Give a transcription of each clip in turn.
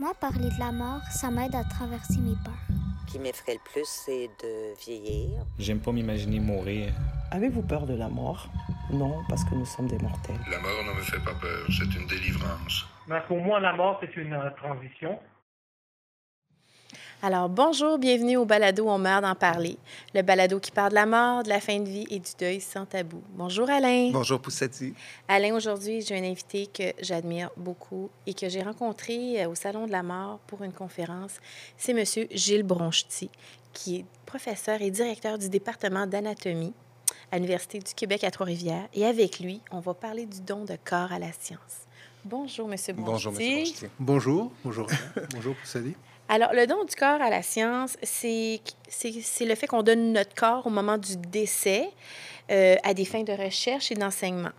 Moi, parler de la mort, ça m'aide à traverser mes peurs. Ce qui m'effraie le plus, c'est de vieillir. J'aime pas m'imaginer mourir. Avez-vous peur de la mort? Non, parce que nous sommes des mortels. La mort ne me fait pas peur, c'est une délivrance. Mais pour moi, la mort, c'est une euh, transition. Alors, bonjour, bienvenue au balado On meurt d'en parler. Le balado qui parle de la mort, de la fin de vie et du deuil sans tabou. Bonjour Alain. Bonjour Poussetti. Alain, aujourd'hui, j'ai un invité que j'admire beaucoup et que j'ai rencontré euh, au Salon de la mort pour une conférence. C'est M. Gilles Bronchety, qui est professeur et directeur du département d'anatomie à l'Université du Québec à Trois-Rivières. Et avec lui, on va parler du don de corps à la science. Bonjour, M. Bronchety. Bonjour, M. Bronchety. Bonjour, bonjour, bonjour Poussetti. Alors, le don du corps à la science, c'est le fait qu'on donne notre corps au moment du décès euh, à des fins de recherche et d'enseignement.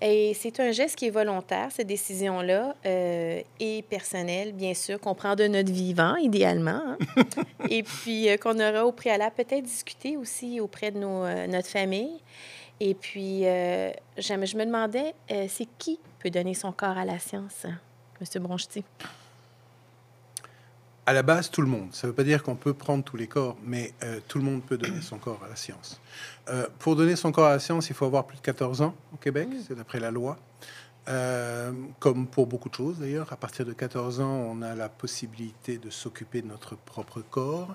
Et c'est un geste qui est volontaire, cette décision-là, euh, et personnelle, bien sûr, qu'on prend de notre vivant, idéalement, hein. et puis euh, qu'on aura au préalable peut-être discuté aussi auprès de nos, notre famille. Et puis, je me demandais, c'est qui peut donner son corps à la science, M. Bronchety? À la base, tout le monde. Ça ne veut pas dire qu'on peut prendre tous les corps, mais euh, tout le monde peut donner son corps à la science. Euh, pour donner son corps à la science, il faut avoir plus de 14 ans au Québec, c'est d'après la loi. Euh, comme pour beaucoup de choses d'ailleurs, à partir de 14 ans, on a la possibilité de s'occuper de notre propre corps.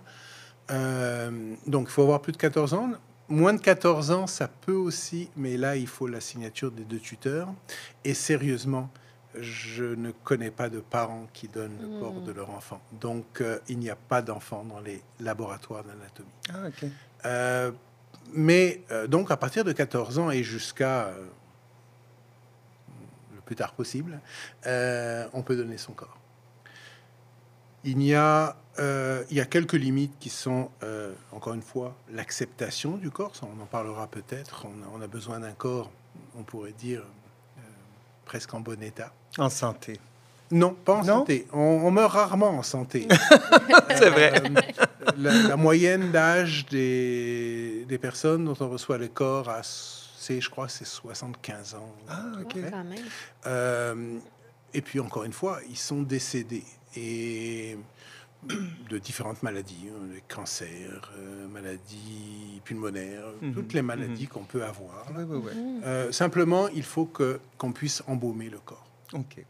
donc il faut avoir plus de 14 ans. Moins de 14 ans, ça peut aussi, mais là, il faut la signature des deux tuteurs. Et sérieusement, je ne connais pas de parents qui donnent le corps hmm. de leur enfant. Donc, euh, il n'y a pas d'enfants dans les laboratoires d'anatomie. Ah. Euh, mais, euh, donc, à partir de 14 ans et jusqu'à le plus tard possible, on peut donner son corps. Il y a, il y a quelques limites qui sont, encore une fois, l'acceptation du corps. Ça, on en parlera peut-être. On, on, a besoin d'un corps, on pourrait dire, presque en bon état. En santé. Non, pas en santé. On, meurt rarement en santé. c'est vrai. Euh, la, moyenne d'âge des, des, personnes dont on reçoit le corps, c'est, je crois, c'est 75 ans. Ah, ok. Euh, et puis, encore une fois, ils sont décédés. Et de différentes maladies, hein, les cancers, euh, maladies pulmonaires, mhm. toutes les maladies mhm. qu'on peut avoir. simplement, il faut que qu'on puisse embaumer le corps. OK.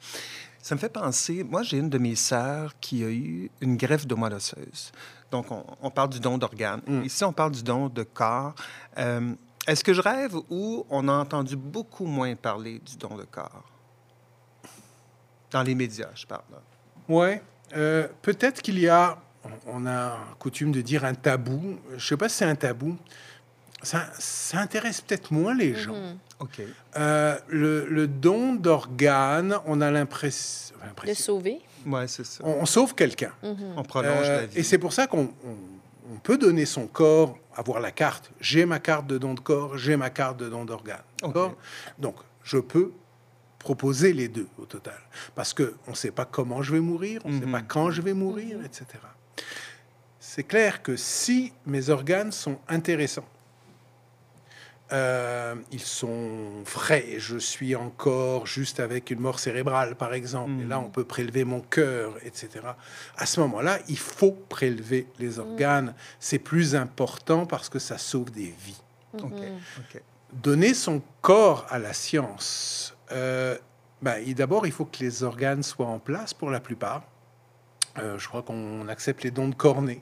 Ça me fait penser, moi j'ai une de mes sœurs qui a eu une greffe de moelle osseuse. Donc on, parle du don d'organes. Mm. Ici on parle du don de corps. Euh, est-ce que je rêve ou on a entendu beaucoup moins parler du don de corps? Dans les médias, je parle. Oui. Euh, peut-être qu'il y a, on a coutume de dire un tabou. Je ne sais pas si c'est un tabou. Ça, ça intéresse peut-être moins les gens. Mm-hmm. Euh, le, don d'organes, on a l'impression... De sauver. Ouais, c'est ça. On, sauve quelqu'un. Mhm. On prolonge la euh, vie. Et c'est pour ça qu'on on, peut donner son corps, avoir la carte. J'ai ma carte de don de corps, j'ai ma carte de don d'organes. Donc, je peux proposer les deux au total. Parce qu'on ne sait pas comment je vais mourir, on ne sait mhm. pas quand je vais mourir, mhm. etc. C'est clair que si mes organes sont intéressants, euh, ils sont frais. Je suis encore juste avec une mort cérébrale, par exemple. Et là, on peut prélever mon cœur, etc. À ce moment-là, il faut prélever les organes. C'est plus important parce que ça sauve des vies. Donner son corps à la science. Euh, ben, D'abord, il faut que les organes soient en place pour la plupart. Euh, je crois qu'on accepte les dons de cornée.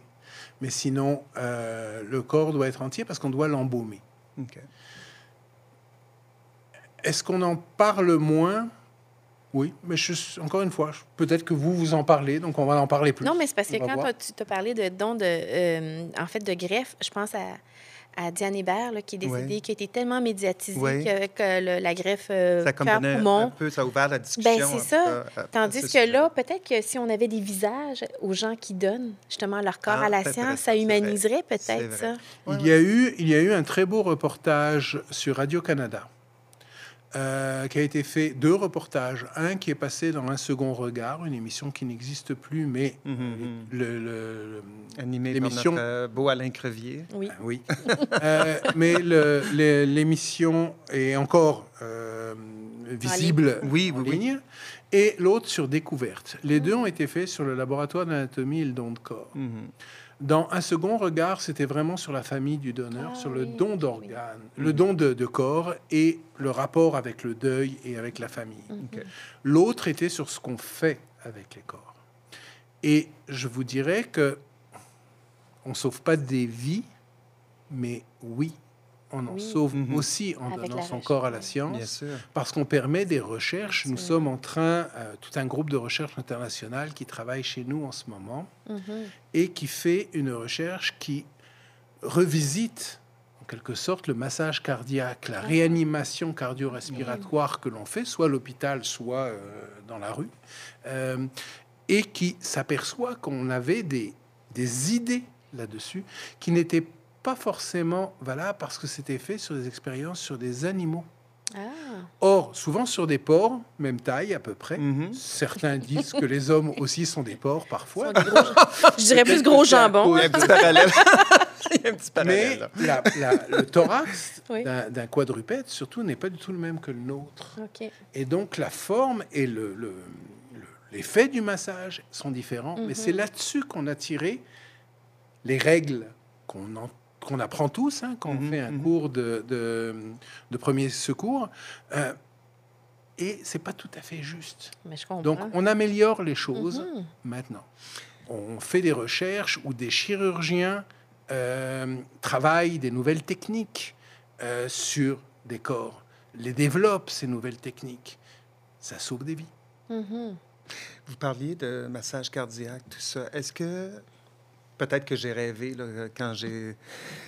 Mais sinon, euh, le corps doit être entier parce qu'on doit l'embaumer. Est-ce qu'on en parle moins? Oui, mais je, encore une fois, peut-être que vous, vous en parlez, donc on va en parler plus. Non, mais c'est parce que quand tu te parlé de dons de, euh, en fait, de greffe, je pense à, à Diane Hébert, qui est décédée, qui a été tellement médiatisée que, la greffe euh, ça un peu, ça a ouvert la discussion. Ben, c'est ça. Tandis que là, peut-être que si on avait des visages aux gens qui donnent justement leur corps ah, à la science, ça humaniserait peut-être ça. Il, y a eu, il y a eu un très beau reportage sur Radio-Canada euh, qui a été fait deux reportages. Un qui est passé dans Un second regard, une émission qui n'existe plus, mais le, le, animé l'émission notre beau Alain Crevier. Oui. Ah, oui. euh, mais l'émission est encore euh, visible oui, en ligne. et l'autre sur découverte. Les deux ont été faits sur le laboratoire d'anatomie et le don de corps. Mhm. Dans un second regard, c'était vraiment sur la famille du donneur, Ah sur le oui, don oui. d'organes, le don de, de corps et le rapport avec le deuil et avec la famille. OK. L'autre était sur ce qu'on fait avec les corps. Et je vous dirais que on sauve pas des vies, mais oui, on en Oui. sauve Mhm. aussi en Avec donnant son recherche, corps à la science Bien sûr. parce qu'on permet des recherches. Nous sommes en train, euh, tout un groupe de recherche internationale qui travaille chez nous en ce moment Mhm. et qui fait une recherche qui revisite en quelque sorte le massage cardiaque, la réanimation cardio-respiratoire que l'on fait, soit à l'hôpital, soit euh, dans la rue, euh, et qui s'aperçoit qu'on avait des, des idées là-dessus qui n'étaient pas forcément valables parce que c'était fait sur des expériences sur des animaux. Ah, Or, souvent sur des porcs, même taille à peu près. Mhm. Certains disent que les hommes aussi sont des porcs parfois. sont des gros- je dirais plus gros jambon. Il y a un petit parallèle. Un petit Mais parallèle. là. la- la- le thorax Oui. d'un quadrupède, surtout, n'est pas du tout le même que le nôtre. Et donc, la forme et le- le- le- l'effet du massage sont différents. Mais Mhm. c'est là-dessus qu'on a tiré les règles qu'on en- qu'on apprend tous hein, quand Mhm, on fait un mhm. cours de, de, de premier secours. Euh, et c'est pas tout à fait juste. Mais je comprends. Donc, on améliore les choses Mhm. maintenant. On fait des recherches où des chirurgiens euh, travaillent des nouvelles techniques euh, sur des corps, les développent, ces nouvelles techniques. Ça sauve des vies. Mhm. Vous parliez de massage cardiaque, tout ça. Est-ce que peut-être que j'ai rêvé là, quand j'ai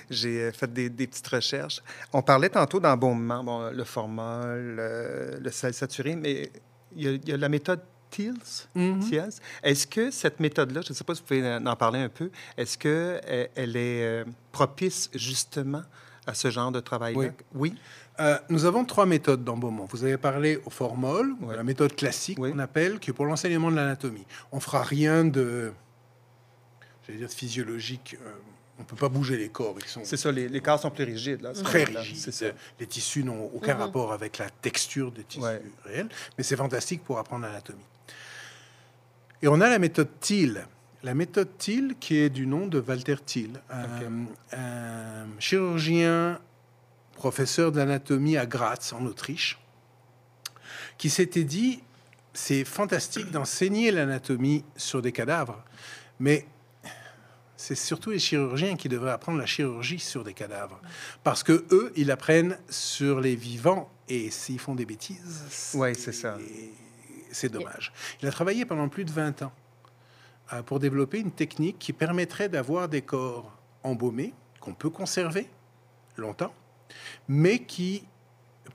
j'ai fait des, des petites recherches. On parlait tantôt d'embaumement, bon, le formol, le, le sel saturé, mais il y a, il y a la méthode TILS. TILS. Est-ce que cette méthode-là, je ne sais pas si vous pouvez en parler un peu, est-ce qu'elle elle est euh, propice justement à ce genre de travail-là? Oui. Oui. Euh, nous avons trois méthodes d'embaumement. Vous avez parlé au formol, la méthode classique Oui. qu'on appelle, qui est pour l'enseignement de l'anatomie. On fera rien de, j'allais dire, de physiologique. euh, on peut pas bouger les corps. Ils sont C'est ça, les, les corps sont plus rigides. Là, très rigides. C'est ça. Les tissus n'ont aucun Mhm. rapport avec la texture des tissus Ouais. réels, mais c'est fantastique pour apprendre l'anatomie. Et on a la méthode Thiel. La méthode Thiel, qui est du nom de Walter Thiel, un, un chirurgien, professeur d'anatomie à Graz, en Autriche, qui s'était dit c'est fantastique d'enseigner l'anatomie sur des cadavres, mais c'est surtout les chirurgiens qui devraient apprendre la chirurgie sur des cadavres. Parce que eux, ils apprennent sur les vivants et s'ils font des bêtises, Ouais, c'est ça. C'est dommage. Il a travaillé pendant plus de 20 ans euh, pour développer une technique qui permettrait d'avoir des corps embaumés qu'on peut conserver longtemps, mais qui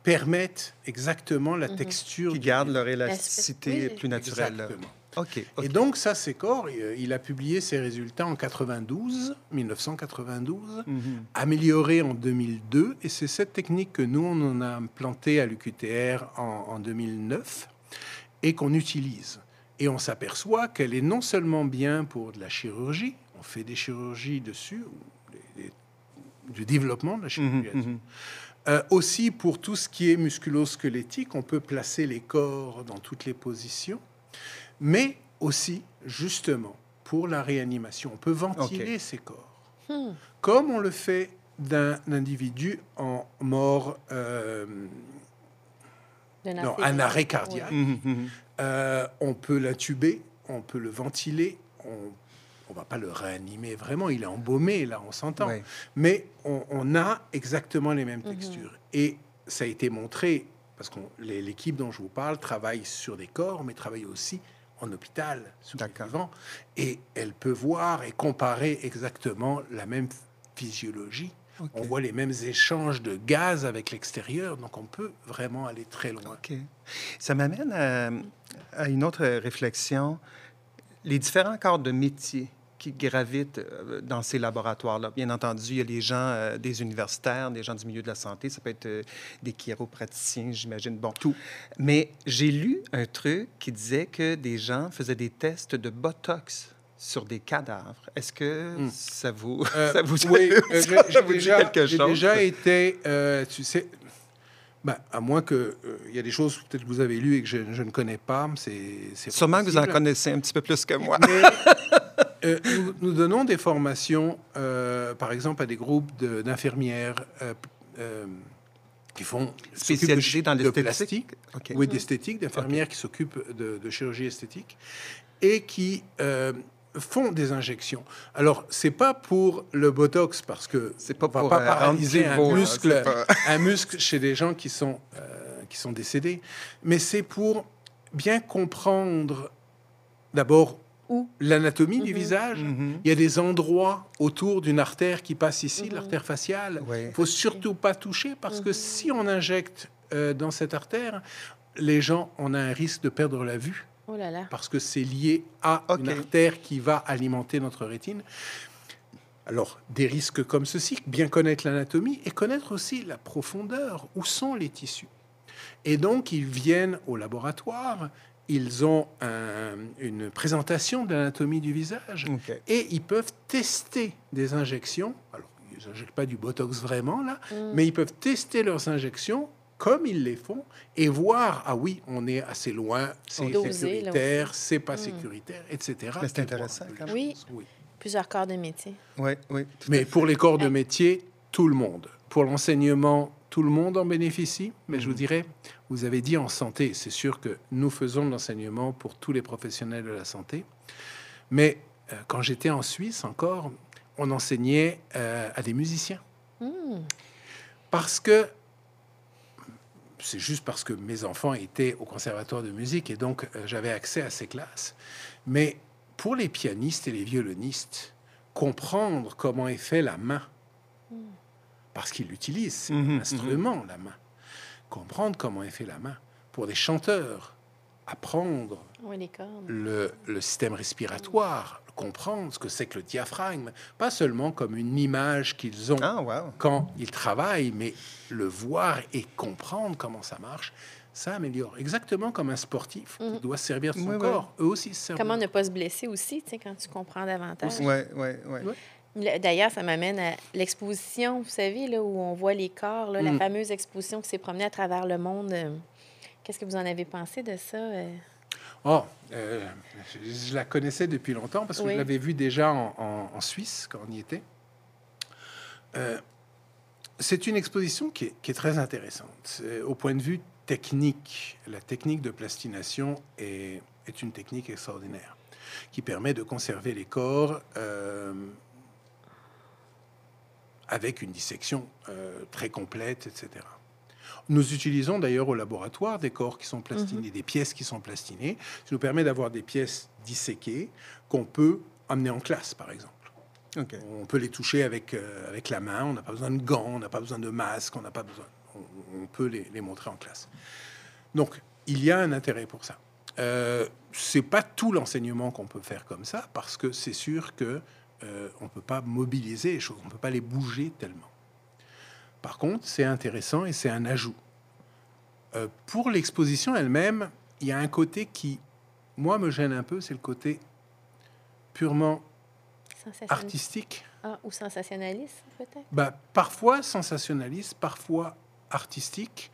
permettent exactement la Mhm. texture Qui gardent leur élasticité Oui. plus naturelle. Exactement. Et donc, ça, ces corps, euh, il a publié ses résultats en 92, 1992, Mhm. améliorés en 2002. Et c'est cette technique que nous, on en a implanté à l'UQTR en, en 2009 et qu'on utilise. Et on s'aperçoit qu'elle est non seulement bien pour de la chirurgie, on fait des chirurgies dessus, ou du développement de la chirurgie Mhm, mhm. euh, aussi pour tout ce qui est musculo-squelettique, on peut placer les corps dans toutes les positions, mais aussi, justement, pour la réanimation. On peut ventiler ces corps, Hmm. comme on le fait d'un individu en mort, euh, non, un arrêt cardiaque. cardiaque. Mhm, mhm. Euh, on peut l'intuber, on peut le ventiler, on on va pas le réanimer vraiment, il est embaumé, là, on s'entend. Ouais. Mais on, on a exactement les mêmes textures. Et ça a été montré, parce que l'équipe dont je vous parle travaille sur des corps, mais travaille aussi en hôpital, D'accord. vivants. Et elle peut voir et comparer exactement la même physiologie. On voit les mêmes échanges de gaz avec l'extérieur, donc on peut vraiment aller très loin. OK. Ça m'amène à, à une autre réflexion. Les différents corps de métier qui gravitent euh, dans ces laboratoires-là. Bien entendu, il y a les gens euh, des universitaires, des gens du milieu de la santé, ça peut être euh, des chiropraticiens, j'imagine. Bon, tout. Mais j'ai lu un truc qui disait que des gens faisaient des tests de Botox sur des cadavres. Est-ce que Hmm. ça vous, Euh, ça vous, oui, euh, ça j'ai- j'ai vous dit déjà, quelque j'ai chose? déjà été, euh, tu sais, Bah, à moins que euh, il y a des choses peut-être que vous avez lues et que je, je ne connais pas, c'est c'est Sûrement que vous en connaissez un petit peu plus que moi. Mais, euh, nous, nous donnons des formations, euh, par exemple, à des groupes de- d'infirmières euh, qui font de- dans de l'esthétique? plastique, OK. oui, d'esthétique, d'infirmières qui s'occupent de, de chirurgie esthétique et qui font des injections. Alors, c'est pas pour le botox parce que C'est pas on va pour, pas paralyser un muscle, pas- un muscle chez des gens qui sont qui sont décédés, mais c'est pour bien comprendre d'abord Où? l'anatomie du Mhm. visage. Mhm. Il y a des endroits autour d'une artère qui passe ici, Mhm. l'artère faciale. Oui. Il faut surtout pas toucher parce que si on injecte euh, dans cette artère, les gens on a un risque de perdre la vue Oh là là. parce que c'est lié à une artère qui va alimenter notre rétine. Alors, des risques comme ceci, bien connaître l'anatomie et connaître aussi la profondeur, où sont les tissus. Et donc, ils viennent au laboratoire, ils ont un- une présentation de l'anatomie du visage et ils peuvent tester des injections. Alors, ils n'injectent pas du Botox vraiment, là, Mm. mais ils peuvent tester leurs injections comme ils les font et voir, ah oui, on est assez loin, c'est sécuritaire, c'est pas Mm. sécuritaire, etc. C'est intéressant, quand même. choses, oui. Plusieurs corps de métier. Oui, oui. Mais pour les corps de métier, tout le monde. Pour l'enseignement, tout le monde en bénéficie. Mais je vous Mhm. dirais, vous avez dit en santé, c'est sûr que nous faisons de l'enseignement pour tous les professionnels de la santé. Mais euh, quand j'étais en Suisse encore, on enseignait euh, à des musiciens. Hmm. Parce que c'est juste parce que mes enfants étaient au conservatoire de musique et donc euh, j'avais accès à ces classes. Mais pour les pianistes et les violonistes, comprendre comment est fait la main, parce qu'ils l'utilisent, c'est Mhm, un instrument, la main. Comprendre comment est fait la main. Pour des chanteurs, apprendre Oui, le, le système respiratoire, comprendre ce que c'est que le diaphragme, pas seulement comme une image qu'ils ont Ah, wow. quand ils travaillent, mais le voir et comprendre comment ça marche, ça améliore. Exactement comme un sportif Mhm. qui doit se servir de son Oui, oui. corps, eux aussi se servent. Comment ne pas se blesser aussi, tu sais, quand tu comprends davantage. Oui, oui, oui. D'ailleurs, ça m'amène à l'exposition, vous savez, là, où on voit les corps, là, la Mm. fameuse exposition qui s'est promenée à travers le monde. Euh, Qu'est-ce que vous en avez pensé de ça? euh? Oh, euh, je, la connaissais depuis longtemps parce que Oui. je l'avais vue déjà en, en- en Suisse quand on y était. Euh, c'est une exposition qui est, qui est très intéressante. Au point de vue technique, la technique de plastination est, est une technique extraordinaire qui permet de conserver les corps euh, avec une dissection euh, très complète, etc. Nous utilisons d'ailleurs au laboratoire des corps qui sont plastinés, des pièces qui sont plastinées. Ça nous permet d'avoir des pièces disséquées qu'on peut amener en classe, par exemple. On peut les toucher avec, euh, avec la main, on n'a pas besoin de gants, on n'a pas besoin de masque, on n'a pas besoin. On, on peut les, les montrer en classe. Donc, il y a un intérêt pour ça. Euh, c'est pas tout l'enseignement qu'on peut faire comme ça, parce que c'est sûr que euh, on peut pas mobiliser les choses, on peut pas les bouger tellement. Par contre, c'est intéressant et c'est un ajout. Euh, pour l'exposition elle-même, il y a un côté qui, moi, me gêne un peu, c'est le côté purement artistique. Ah, ou sensationnaliste, peut-être? Bah, parfois sensationnaliste, parfois artistique,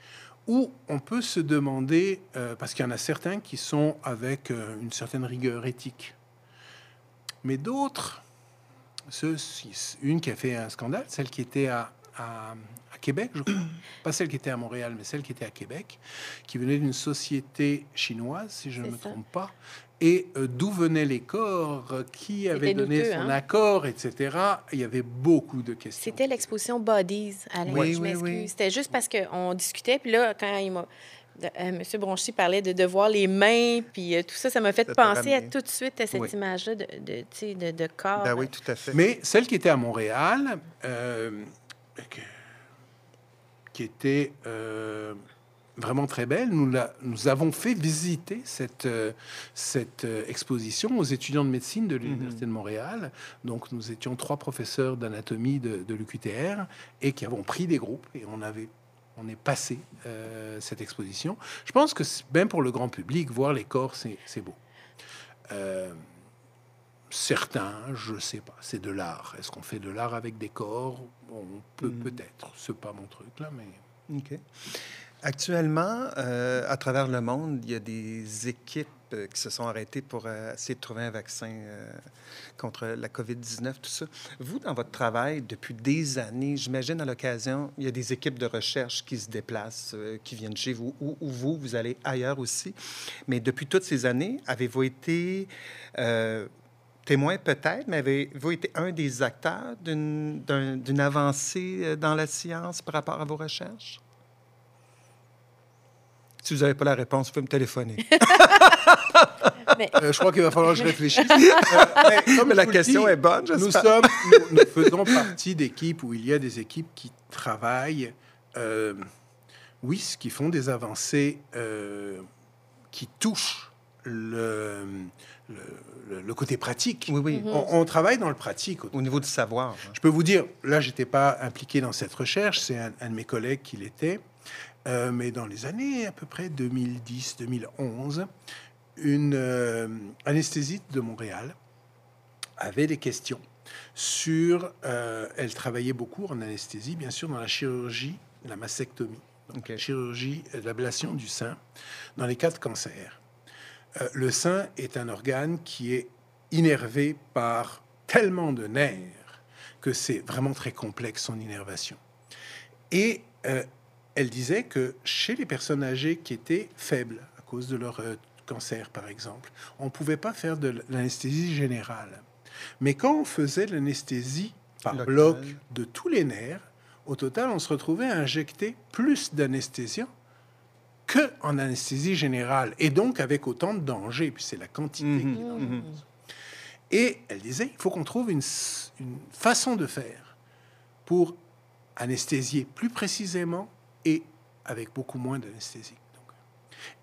où on peut se demander, euh, parce qu'il y en a certains qui sont avec euh, une certaine rigueur éthique, mais d'autres, ceux, une qui a fait un scandale, celle qui était à, à, à Québec, je crois, pas celle qui était à Montréal, mais celle qui était à Québec, qui venait d'une société chinoise, si je ne me ça. trompe pas, et euh, d'où venaient les corps, euh, qui avait donné douteux, son hein? accord, etc. Il y avait beaucoup de questions. C'était l'exposition Bodies, Alain. Oui, je oui, m'excuse. oui. C'était juste parce qu'on discutait, puis là, quand il m'a. Euh, Monsieur Bronchy parlait de, de voir les mains, puis euh, tout ça, ça m'a fait Ça penser à tout de suite à cette Oui. image-là de, de, de, de corps. Ben oui, tout à fait. Mais celle qui était à Montréal, euh, qui était euh, vraiment très belle, nous, la- nous avons fait visiter cette, euh, cette euh, exposition aux étudiants de médecine de l'Université de Montréal. Donc nous étions trois professeurs d'anatomie de, de l'UQTR et qui avons pris des groupes et on avait... On est passé euh, cette exposition. Je pense que même pour le grand public, voir les corps, c'est beau. Euh, Certains, je sais pas, c'est de l'art. Est-ce qu'on fait de l'art avec des corps? On peut Mhm. peut-être. C'est pas mon truc là, mais OK. Actuellement, euh, à travers le monde, il y a des équipes euh, qui se sont arrêtées pour euh, essayer de trouver un vaccin contre la COVID-19, tout ça. Vous, dans votre travail, depuis des années, j'imagine à l'occasion, il y a des équipes de recherche qui se déplacent, qui viennent chez vous, ou, ou vous, vous allez ailleurs aussi. Mais depuis toutes ces années, avez-vous été témoin peut-être, mais avez-vous été un des acteurs d'une d'un- d'une avancée dans la science par rapport à vos recherches? Si vous n'avez pas la réponse, vous pouvez me téléphoner. Euh, je crois qu'il va falloir que je réfléchisse. Euh, mais comme Mais je la question dis, est bonne, Nous, sommes, nous, nous faisons partie d'équipes où il y a des équipes qui travaillent, euh, oui, qui font des avancées euh, qui touchent le, le, le- le côté pratique. Oui, oui. On, on travaille dans le pratique. Au niveau du savoir. hein. Je peux vous dire, là, j'étais pas impliqué dans cette recherche, c'est un, un de mes collègues qui l'était. Euh, mais dans les années à peu près 2010-2011, une euh, anesthésiste de Montréal avait des questions sur. euh, elle travaillait beaucoup en anesthésie, bien sûr, dans la chirurgie, la mastectomie, donc OK. chirurgie, euh, l'ablation du sein, dans les cas de cancer. Le sein est un organe qui est innervé par tellement de nerfs que c'est vraiment très complexe son innervation. Et euh, elle disait que chez les personnes âgées qui étaient faibles à cause de leur euh, cancer, par exemple, on ne pouvait pas faire de l'anesthésie générale. Mais quand on faisait l'anesthésie par Locale. bloc de tous les nerfs, au total, on se retrouvait à injecter plus d'anesthésiants que en anesthésie générale, et donc avec autant de dangers, puis c'est la quantité Mhm, qui est mhm. et elle disait, il faut qu'on trouve une façon de faire pour anesthésier plus précisément et avec beaucoup moins d'anesthésie.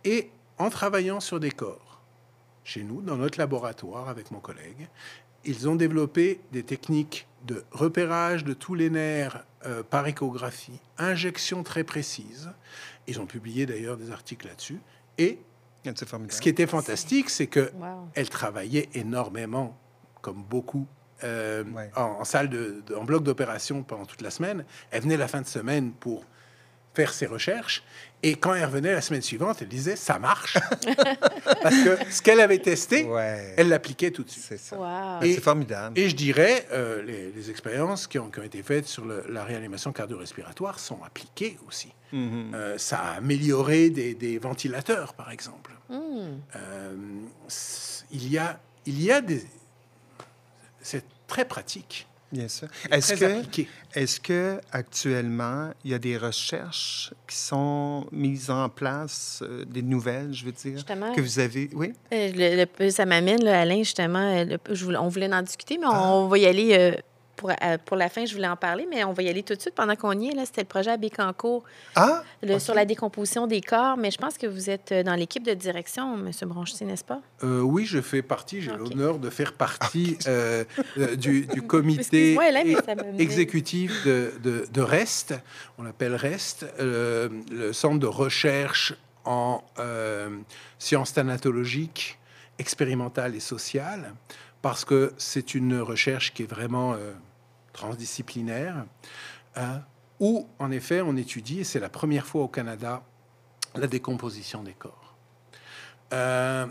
Et en travaillant sur des corps, chez nous, dans notre laboratoire avec mon collègue, ils ont développé des techniques de repérage de tous les nerfs euh, par échographie, injection très précise. Ils ont publié d'ailleurs des articles là-dessus. Et ce qui était fantastique, c'est que Wow. elle travaillait énormément, comme beaucoup, euh, Ouais. en, en salle de, de- en bloc d'opération pendant toute la semaine. Elle venait la fin de semaine pour faire ses recherches. Et quand elle revenait la semaine suivante, elle disait ça marche parce que ce qu'elle avait testé, Ouais. elle l'appliquait tout de suite. C'est ça. Wow. Et- C'est formidable. Et je dirais, euh, les, les expériences qui ont, qui ont été faites sur le- la réanimation cardio-respiratoire sont appliquées aussi. Mhm. Euh, ça a amélioré des, des ventilateurs, par exemple. Hmm. Euh, il y a, il y a des. C'est très pratique. Bien sûr. Est-ce que, est-ce que actuellement il y a des recherches qui sont mises en place, euh, des nouvelles, je veux dire, Justement, que vous avez, oui, euh, le- le- ça m'amène, là, Alain, justement, euh, le- je voulais- on voulait en discuter, mais Ah. on va y aller euh, pour, euh, pour la fin, je voulais en parler, mais on va y aller tout de suite pendant qu'on y est. Là, C'était le projet à Bécancourt ah, le- sur la décomposition des corps, mais je pense que vous êtes euh, dans l'équipe de direction, M. Bronchetti, n'est-ce pas? Euh, oui, je fais partie, j'ai l'honneur de faire partie euh, du, du comité exécutif de, de, de REST. On l'appelle REST, euh, le centre de recherche en sciences thanatologiques, expérimentales et sociales, parce que c'est une recherche qui est vraiment euh, transdisciplinaire, hein, où en effet on étudie, et c'est la première fois au Canada, la décomposition des corps. Euh,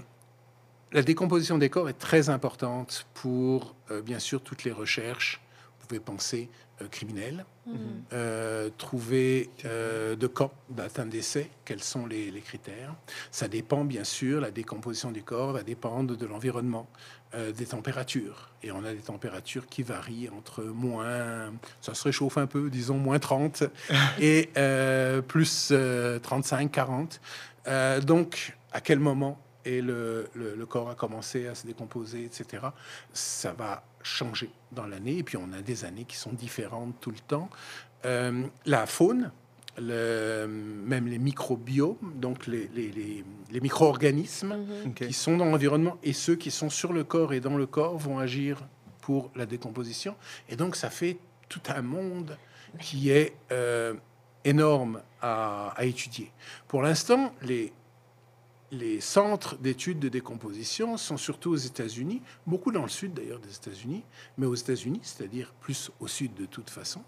la décomposition des corps est très importante pour, euh, bien sûr, toutes les recherches. Vous pouvez penser euh, criminelles, Hmm. euh, trouver euh, de camps d'atteinte d'essai, quels sont les, les critères. Ça dépend, bien sûr, la décomposition du corps va dépendre de l'environnement, euh, des températures. Et on a des températures qui varient entre moins, ça se réchauffe un peu, disons moins 30, et plus euh, 35, 40. Euh, donc, à quel moment et le, le- le corps a commencé à se décomposer, etc. Ça va changer dans l'année, et puis on a des années qui sont différentes tout le temps. Euh, la faune, le- même les microbiomes, donc les, les- les- les micro-organismes Mhm. qui sont dans l'environnement et ceux qui sont sur le corps et dans le corps vont agir pour la décomposition. Et donc ça fait tout un monde qui est euh, énorme à, à étudier. Pour l'instant, les, les centres d'études de décomposition sont surtout aux États-Unis, beaucoup dans le sud d'ailleurs des États-Unis, mais aux États-Unis, c'est-à-dire plus au sud de toute façon.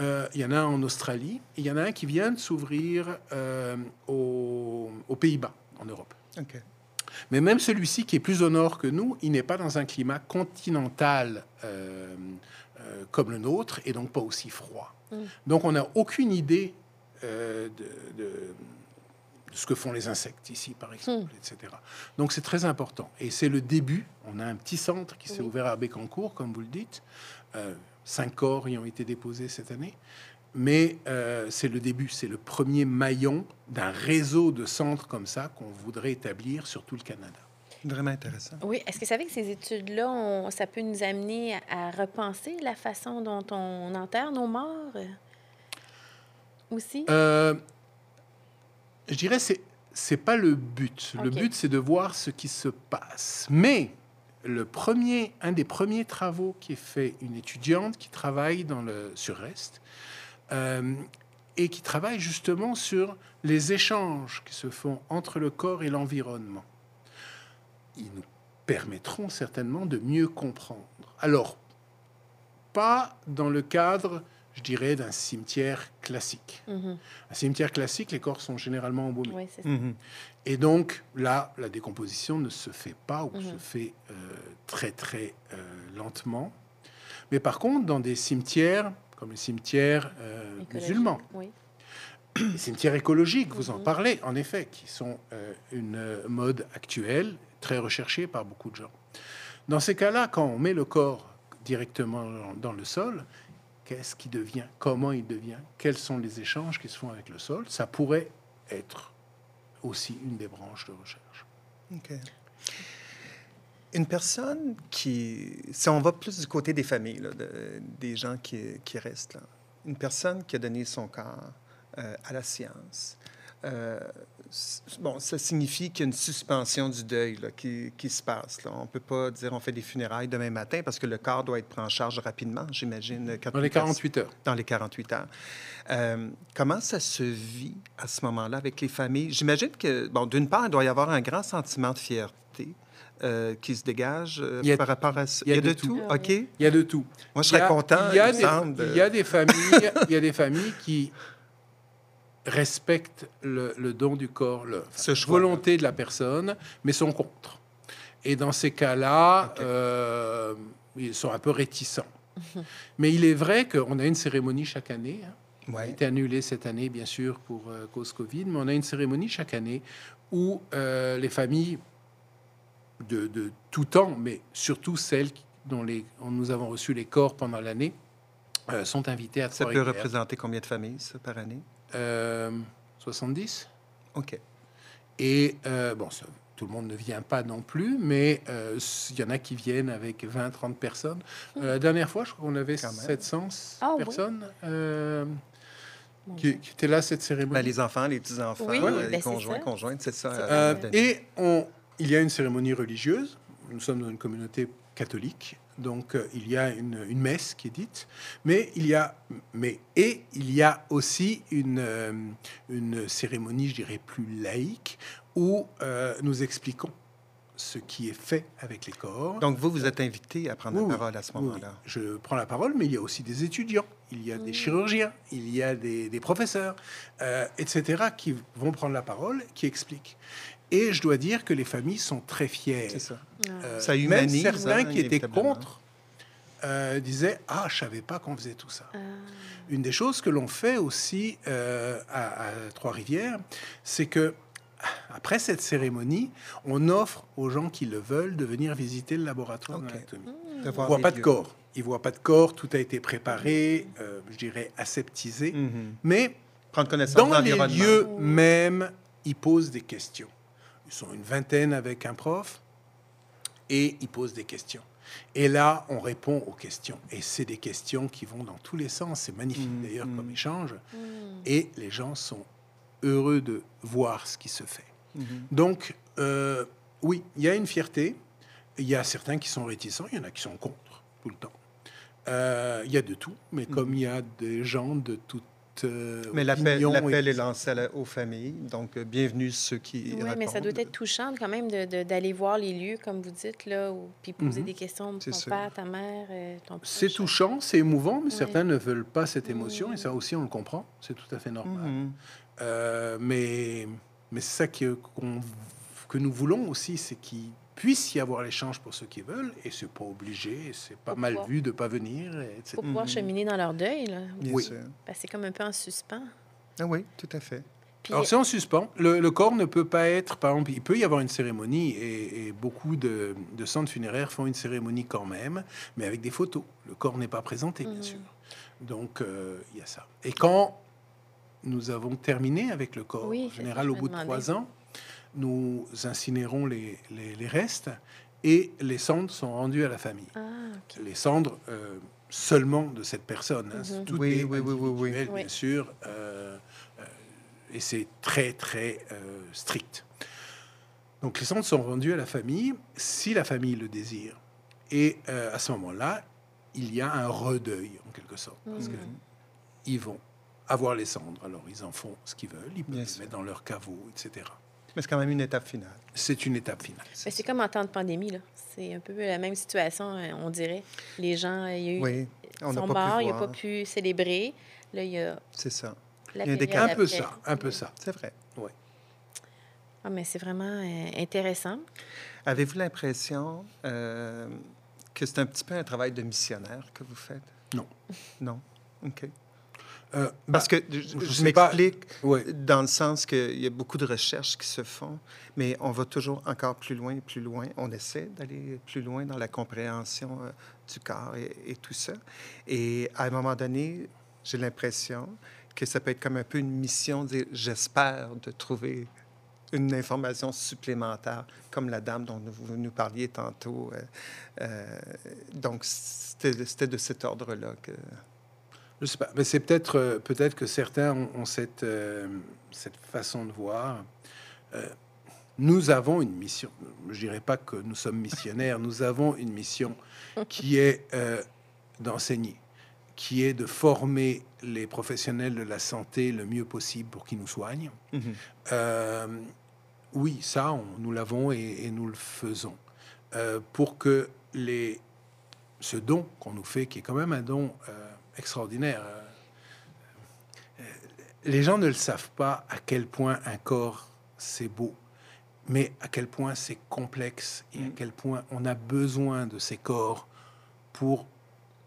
Euh, il y en a un en Australie. Et il y en a un qui vient de s'ouvrir euh, aux, aux Pays-Bas, en Europe. OK. Mais même celui-ci, qui est plus au nord que nous, il n'est pas dans un climat continental euh, euh, comme le nôtre et donc pas aussi froid. Mm. Donc on n'a aucune idée euh, de ce que font les insectes ici, par exemple, etc. Donc c'est très important. Et c'est le début. On a un petit centre qui s'est Oui. ouvert à Bécancourt, comme vous le dites. Euh, cinq corps y ont été déposés cette année. Mais euh, c'est le début, c'est le premier maillon d'un réseau de centres comme ça qu'on voudrait établir sur tout le Canada. Vraiment intéressant. Oui, est-ce que vous savez que ces études-là, on- ça peut nous amener à, repenser la façon dont on enterre nos morts euh, aussi? Euh, je dirais c'est c'est pas le but. Le but c'est de voir ce qui se passe. Mais le premier, un des premiers travaux qui est fait, une étudiante qui travaille dans le sur-est euh, et qui travaille justement sur les échanges qui se font entre le corps et l'environnement. Ils nous permettront certainement de mieux comprendre. Alors, pas dans le cadre, je dirais, d'un cimetière classique. Mhm. Un cimetière classique, les corps sont généralement embaumés. Oui, c'est ça. Mhm. Et donc, là, la décomposition ne se fait pas ou Mhm. se fait euh, très, très euh, lentement. Mais par contre, dans des cimetières, comme les cimetières euh, Écologique, musulmans, Oui. les cimetières écologiques, vous en parlez, en effet, qui sont euh, une mode actuelle, très recherchée par beaucoup de gens. Dans ces cas-là, quand on met le corps directement dans, dans le sol, qu'est-ce qui devient Comment il devient Quels sont les échanges qui se font avec le sol Ça pourrait être aussi une des branches de recherche. Une personne qui, si on va plus du côté des familles, des gens qui, restent là, une personne qui a donné son corps euh, à la science, euh, bon, ça signifie qu'il y a une suspension du deuil là, qui, qui se passe. Là. On ne peut pas dire on fait des funérailles demain matin parce que le corps doit être pris en charge rapidement, j'imagine. quand Dans les personne- 48 heures. dans les 48 heures. Euh, comment ça se vit à ce moment-là avec les familles? J'imagine que, bon, d'une part, il doit y avoir un grand sentiment de fierté euh, qui se dégage euh, a- par rapport à ça. il y a de tout. OK? Il y a de tout. Moi, je serais content, Il y a, il me des, semble, de- il y a des familles, il y a des familles qui respectent le, le don du corps, la volonté de la personne, mais sont contre. Et dans ces cas-là, euh, ils sont un peu réticents. Mais il est vrai qu'on a une cérémonie chaque année. hein. Elle a été annulée cette année, bien sûr, pour euh, cause Covid, mais on a une cérémonie chaque année où euh, les familles de, de tout temps, mais surtout celles qui- dont les, nous avons reçu les corps pendant l'année, euh, sont invitées à Ça peut représenter combien de familles, ça, par année? Euh, 70. OK. Et euh, bon, ça, tout le monde ne vient pas non plus, mais euh, il y en a qui viennent avec 20, 30 personnes. Euh, la dernière fois, je crois qu'on avait Quand même. 700 Ah oui. personnes euh, qui, qui étaient là à cette cérémonie. Ben, les enfants, les petits-enfants, Oui, euh, ben, les c'est conjoints, ça. conjointes, c'est ça. Euh, et on, il y a une cérémonie religieuse. Nous sommes dans une communauté catholique, donc euh, il y a une, une messe qui est dite, mais il y a, mais et il y a aussi une euh, une cérémonie, je dirais plus laïque, où euh, nous expliquons ce qui est fait avec les corps. Donc, vous, vous êtes invité à prendre Oui, la parole à ce oui. moment-là. Je prends la parole, mais il y a aussi des étudiants, il y a des chirurgiens, il y a des, des professeurs, euh, etc., qui vont prendre la parole, qui expliquent. Et je dois dire que les familles sont très fières. C'est ça. Ah. Euh, Ça même humanise, certains hein, qui étaient contre euh, disaient Ah, je savais pas qu'on faisait tout ça. Ah. Une des choses que l'on fait aussi euh, à, à Trois-Rivières, c'est que après cette cérémonie, on offre aux gens qui le veulent de venir visiter le laboratoire Ok. d'anatomie. Voient les pas de corps. Ils voient pas de corps. Tout a été préparé, euh, je dirais aseptisé. Mhm. Mais Prendre connaissance dans les lieux même, ils posent des questions. Ils sont une vingtaine avec un prof et ils posent des questions. Et là, on répond aux questions. Et c'est des questions qui vont dans tous les sens. C'est magnifique Mhm, d'ailleurs comme échange. Mm. Et les gens sont heureux de voir ce qui se fait. Mhm. Donc, euh, oui, il y a une fierté. Il y a certains qui sont réticents, il y en a qui sont contre tout le temps. Euh, il y a de tout, mais comme il y a des gens de toutes toute. Euh, Mais l'appel est lancé la- aux familles, donc euh, bienvenue ceux qui Oui, mais ça doit être touchant quand même d'aller voir les lieux, comme vous dites, là, ou- puis poser Mhm. des questions de C'est ton sûr. père, ta mère, euh, ton C'est touchant, c'est émouvant, mais certains ne veulent pas cette émotion, Mhm. et ça aussi, on le comprend. C'est tout à fait normal. Mhm. Euh, mais mais c'est ça que, que nous voulons aussi, c'est qu'il puisse y avoir l'échange pour ceux qui veulent, et c'est pas obligé, c'est pas mal pouvoir- vu de pas venir, et etc. Pour pouvoir Mhm. cheminer dans leur deuil, là. Bien Oui. que c'est comme un peu en suspens. Ah oui, tout à fait. Puis, Alors c'est en suspens. Le, le corps ne peut pas être, par exemple, il peut y avoir une cérémonie et, et beaucoup de, de centres funéraires font une cérémonie quand même, mais avec des photos. Le corps n'est pas présenté, bien Mhm. sûr. Donc euh, il y a ça. Et quand nous avons terminé avec le corps, Oui, en général au bout de trois ans, nous incinérons les, les- les restes et les cendres sont rendues à la famille. Ah. Les cendres euh, seulement de cette personne. hein. Mhm. Tout Oui, est oui, oui, oui, oui. individuel, Oui. bien sûr. euh, euh, et c'est très, très euh, strict. Donc les cendres sont rendues à la famille, si la famille le désire. Et euh, à ce moment-là, il y a un redeuil, en quelque sorte. Parce Mhm. que ils vont avoir les cendres. Alors ils en font ce qu'ils veulent. Ils peuvent Bien les sûr. mettre dans leur caveau, etc. Mais c'est quand même une étape finale. C'est une étape finale. Mais c'est comme en temps de pandémie, là. C'est un peu la même situation, euh, on dirait. Les gens, il y a eu, Oui, on n'a sont pas morts, pu il n'a pas pu célébrer. Là, il y a C'est ça. la Il y a des Un peu ça, un peu ça. C'est vrai. Ah, mais c'est vraiment euh, intéressant. Avez-vous l'impression euh, que c'est un petit peu un travail de missionnaire que vous faites? Non. Non? OK. Euh, Parce que je, m'explique ouais. dans le sens qu'il y a beaucoup de recherches qui se font, mais on va toujours encore plus loin et plus loin. On essaie d'aller plus loin dans la compréhension euh, du corps et, et tout ça. Et à un moment donné, j'ai l'impression que ça peut être comme un peu une mission, de j'espère de trouver une information supplémentaire, comme la dame dont vous nous parliez tantôt. Euh, donc, c'était c'était de cet ordre-là que... Je sais pas, mais c'est peut-être euh, peut-être que certains ont, ont cette euh, cette façon de voir. Euh, nous avons une mission. Je dirais pas que nous sommes missionnaires. Nous avons une mission qui est euh, d'enseigner, qui est de former les professionnels de la santé le mieux possible pour qu'ils nous soignent. Mhm. Oui, ça, on- nous l'avons et, et nous le faisons. Pour que les, ce don qu'on nous fait, qui est quand même un don extraordinaire, euh, les gens ne le savent pas à quel point un corps, c'est beau, mais à quel point c'est complexe et à Mm. quel point on a besoin de ces corps pour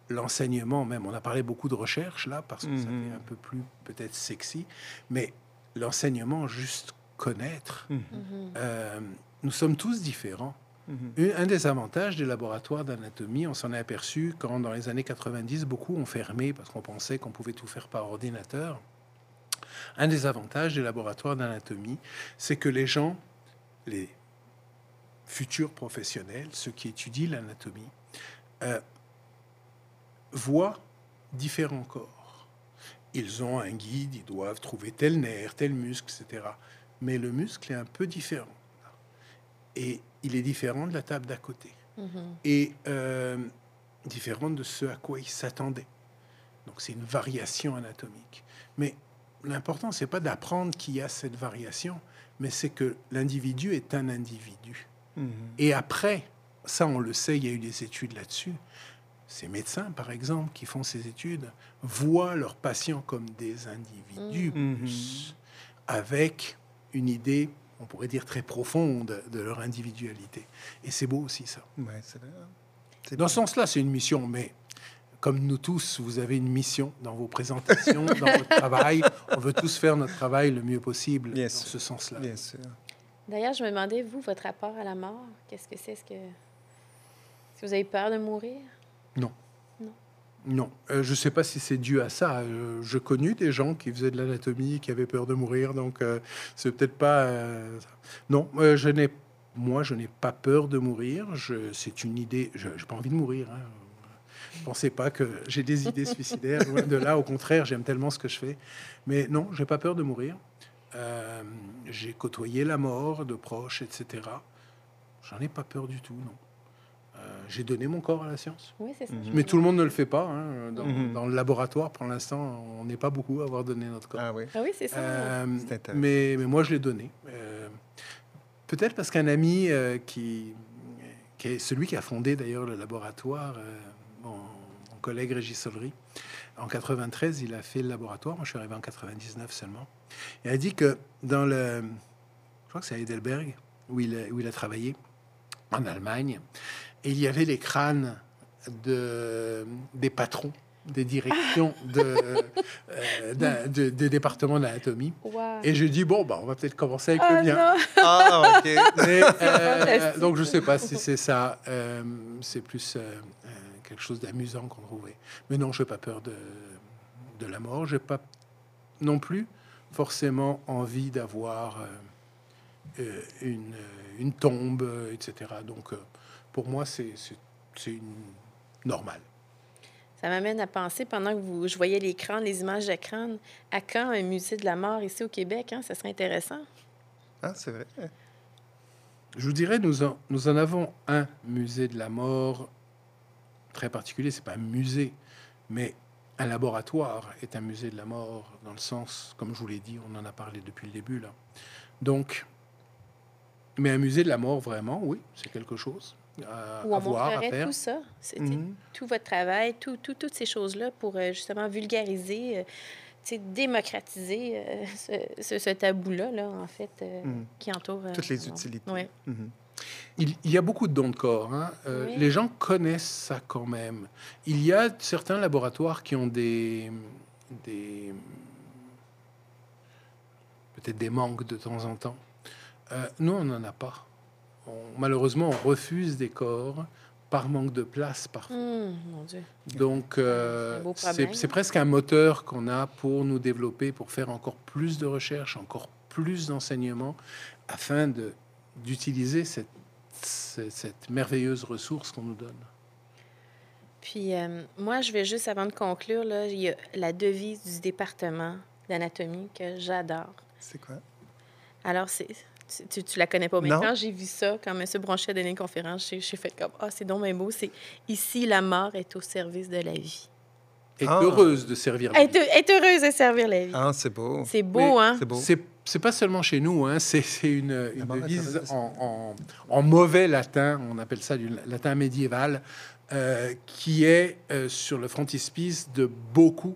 l'enseignement même. On a parlé beaucoup de recherche là, parce que ça fait un peu plus peut-être sexy, mais l'enseignement, juste connaître, Mhm. Mhm. euh, nous sommes tous différents. Mhm. Un des avantages des laboratoires d'anatomie, on s'en est aperçu quand dans les années 90, beaucoup ont fermé parce qu'on pensait qu'on pouvait tout faire par ordinateur. Un des avantages des laboratoires d'anatomie, c'est que les gens, les futurs professionnels, ceux qui étudient l'anatomie, euh, voient différents corps. Ils ont un guide, ils doivent trouver tel nerf, tel muscle, etc. Mais le muscle est un peu différent. Et il est différent de la table d'à côté. Mhm. Et euh, différent de ce à quoi il s'attendait. Donc c'est une variation anatomique. Mais l'important, c'est pas d'apprendre qu'il y a cette variation, mais c'est que l'individu est un individu. Mhm. Et après, ça on le sait, il y a eu des études là-dessus. Ces médecins, par exemple, qui font ces études, voient leurs patients comme des individus, Mhm. plus, avec une idée, on pourrait dire, très profonde de leur individualité. Et c'est beau aussi ça. Ouais, c'est vrai. C'est Dans bien. ce sens-là, c'est une mission, mais comme nous tous, vous avez une mission dans vos présentations, dans votre travail. On veut tous faire notre travail le mieux possible Bien dans sûr. ce sens-là. Bien sûr. D'ailleurs, je me demandais, vous, votre rapport à la mort, qu'est-ce que c'est? Est-ce que, est-ce que vous avez peur de mourir? Non, Euh, je ne sais pas si c'est dû à ça. Euh, je connu des gens qui faisaient de l'anatomie, qui avaient peur de mourir, donc euh, c'est peut-être pas. non, je n'ai, moi, je n'ai pas peur de mourir. Je, c'est une idée. Je n'ai pas envie de mourir. Hein. Ne pensez pas que j'ai des idées suicidaires. Loin de là, au contraire, j'aime tellement ce que je fais. Mais non, j'ai pas peur de mourir. J'ai côtoyé la mort de proches, etc. J'en ai pas peur du tout, non. J'ai donné mon corps à la science. Oui, c'est ça. Mais tout le monde ne le fait pas. hein. Dans, Mhm. dans le laboratoire, pour l'instant, on n'est pas beaucoup à avoir donné notre corps. Ah oui. Ah oui, c'est ça. Euh, mais, mais moi, je l'ai donné. Euh, Peut-être parce qu'un ami euh, qui, qui est celui qui a fondé d'ailleurs le laboratoire, euh, mon, mon collègue Régis Solery, en 93, il a fait le laboratoire. Moi, je suis arrivé en 99 seulement. Il a dit que dans le. Je crois que c'est à Heidelberg, où il, a, où il a travaillé, en Allemagne, et il y avait les crânes de, des patrons des directions de, euh, de- des départements d'anatomie. Wow. Et j'ai dit, bon, bah, on va peut-être commencer avec Ah, le mien. Ah, OK. Mais, euh, donc, je sais pas si c'est ça. Euh, c'est plus euh, euh, quelque chose d'amusant qu'on trouvait. Mais non, je n'ai pas peur de, de la mort. Je n'ai pas non plus forcément envie d'avoir une, une tombe, etc. Donc, euh, pour moi, c'est normale. Ça m'amène à penser, pendant que vous, je voyais l'écran, les images d'écran, à quand un musée de la mort ici au Québec? Hein? Ça serait intéressant. Ah, c'est vrai. Je vous dirais, nous en, nous en avons un musée de la mort très particulier. C'est pas un musée, mais un laboratoire est un musée de la mort dans le sens, comme je vous l'ai dit, on en a parlé depuis le début là. Donc, mais un musée de la mort vraiment, oui, c'est quelque chose à, Où à on voir, à montrerait faire. tout ça, c'était Mhm. tout votre travail, tout, tout- toutes ces choses-là pour euh, justement vulgariser, euh, démocratiser euh, ce, ce- ce tabou-là, là, en fait, euh, Mhm. qui entoure... euh, Toutes les utilités. Ouais. Mhm. Il, il y a beaucoup de dons de corps. hein. Euh, Oui. Les gens connaissent ça quand même. Il y a certains laboratoires qui ont des, des peut-être des manques de temps en temps. Euh, nous, on n'en a pas. On- malheureusement, on refuse des corps par manque de place parfois. Mon Dieu. Donc, euh, C'est presque un moteur qu'on a pour nous développer, pour faire encore plus de recherches, encore plus d'enseignements, afin de d'utiliser cette, cette, cette merveilleuse ressource qu'on nous donne. Puis euh, moi, je vais juste, avant de conclure, là, il y a la devise du département d'anatomie que j'adore. C'est quoi? Alors, c'est... Tu, tu, la connais pas, mais Non. quand j'ai vu ça, quand M. Bronchet a donné une conférence, j'ai fait comme Ah, c'est donc bien beau. C'est ici, la mort est au service de la vie. Et Ah. heureuse de servir. la Être, être heureuse de servir la vie. Ah, c'est beau. C'est beau, hein? C'est beau. C'est pas seulement chez nous, hein, c'est c'est une, une Ah bon, devise en- en mauvais latin, on appelle ça du latin médiéval, euh, qui est euh, sur le frontispice de beaucoup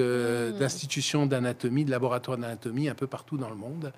Mm. d'institutions d'anatomie, de laboratoires d'anatomie un peu partout dans le monde,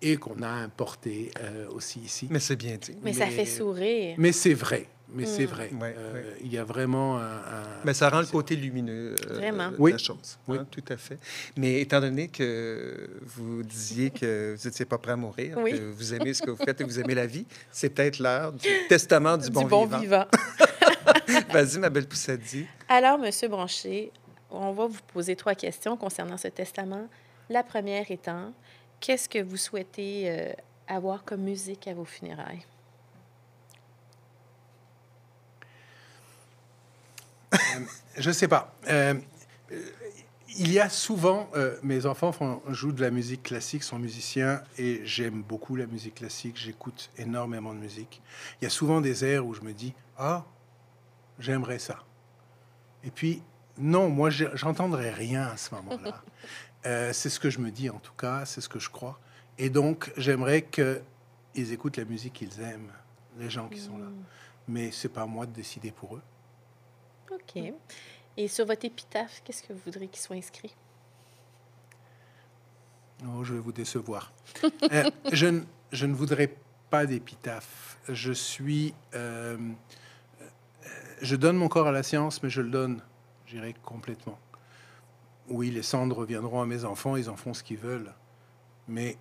et qu'on a importé euh, aussi ici. Mais c'est bien dit. Mais, ça fait sourire. Mais c'est vrai, mais c'est Mm. vrai. Ouais, Euh, ouais. Il y a vraiment un... un- Mais ça rend le côté lumineux euh, Vraiment. de Oui. la chose. Oui. hein, tout à fait. Mais étant donné que vous disiez que vous n'étiez pas prêt à mourir, Oui. que vous aimez ce que vous faites et que vous aimez la vie, c'est peut-être l'heure du testament du, du bon, bon vivant. vivant. Vas-y, ma belle Poussadi. Alors, M. Bronchet, on va vous poser trois questions concernant ce testament. La première étant, qu'est-ce que vous souhaitez euh, avoir comme musique à vos funérailles? Je sais pas. Euh, euh, il y a souvent, euh, mes enfants font, jouent de la musique classique, sont musiciens, et j'aime beaucoup la musique classique. J'écoute énormément de musique. Il y a souvent des airs où je me dis, ah, j'aimerais ça. Et puis, non, moi, je- j'entendrai rien à ce moment-là. Euh, c'est ce que je me dis, en tout cas, c'est ce que je crois. Et donc, j'aimerais qu'ils écoutent la musique qu'ils aiment, les gens qui sont là. Mais c'est pas à moi de décider pour eux. OK. Et sur votre épitaphe, qu'est-ce que vous voudriez qu'il soit inscrit? Oh, je vais vous décevoir. Euh, je, ne- je ne voudrais pas d'épitaphe. Je suis. euh, je donne mon corps à la science, mais je le donne, je dirais, complètement. Oui, les cendres reviendront à mes enfants, ils en font ce qu'ils veulent. Mais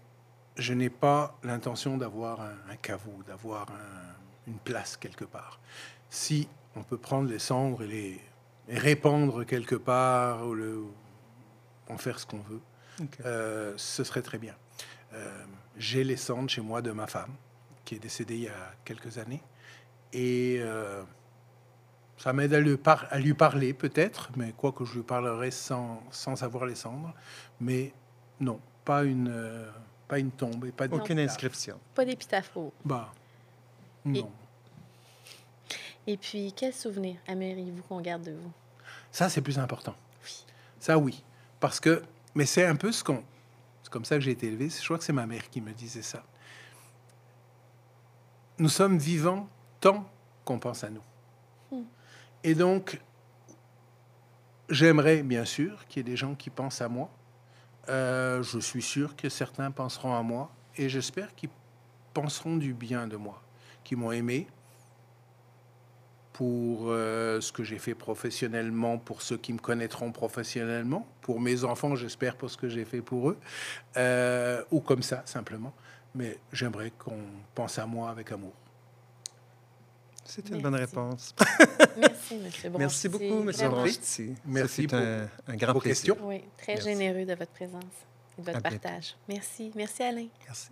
je n'ai pas l'intention d'avoir un, un caveau, d'avoir un- une place quelque part. Si on peut prendre les cendres et les, répandre quelque part, ou le, en faire ce qu'on veut, euh, ce serait très bien. Euh, J'ai les cendres chez moi de ma femme, qui est décédée il y a quelques années. Et euh, ça m'aide à, lui par- à lui parler, peut-être, mais quoi que je lui parlerai sans, sans avoir les cendres. Mais non, pas une, euh, pas une tombe et pas de Aucune inscription. Pas d'épitaphe. Bah, non. Et puis, quel souvenir aimeriez-vous qu'on garde de vous? Ça, c'est plus important. Ça, oui. Parce que, mais c'est un peu ce qu'on. C'est comme ça que j'ai été élevé. Je crois que c'est ma mère qui me disait ça. Nous sommes vivants tant qu'on pense à nous. Et donc, j'aimerais bien sûr qu'il y ait des gens qui pensent à moi. Euh, je suis sûr que certains penseront à moi et j'espère qu'ils penseront du bien de moi, qui m'ont aimé pour euh, ce que j'ai fait professionnellement, pour ceux qui me connaîtront professionnellement, pour mes enfants, j'espère, pour ce que j'ai fait pour eux, euh, ou comme ça, simplement. Mais j'aimerais qu'on pense à moi avec amour. C'est une bonne réponse. Merci, M. Bronsti. Merci beaucoup, M. Bronsti. Merci C'est un, un grand vos plaisir. questions. Oui, très Merci. généreux de votre présence et de votre À bientôt. partage. Merci. Merci, Alain. Merci.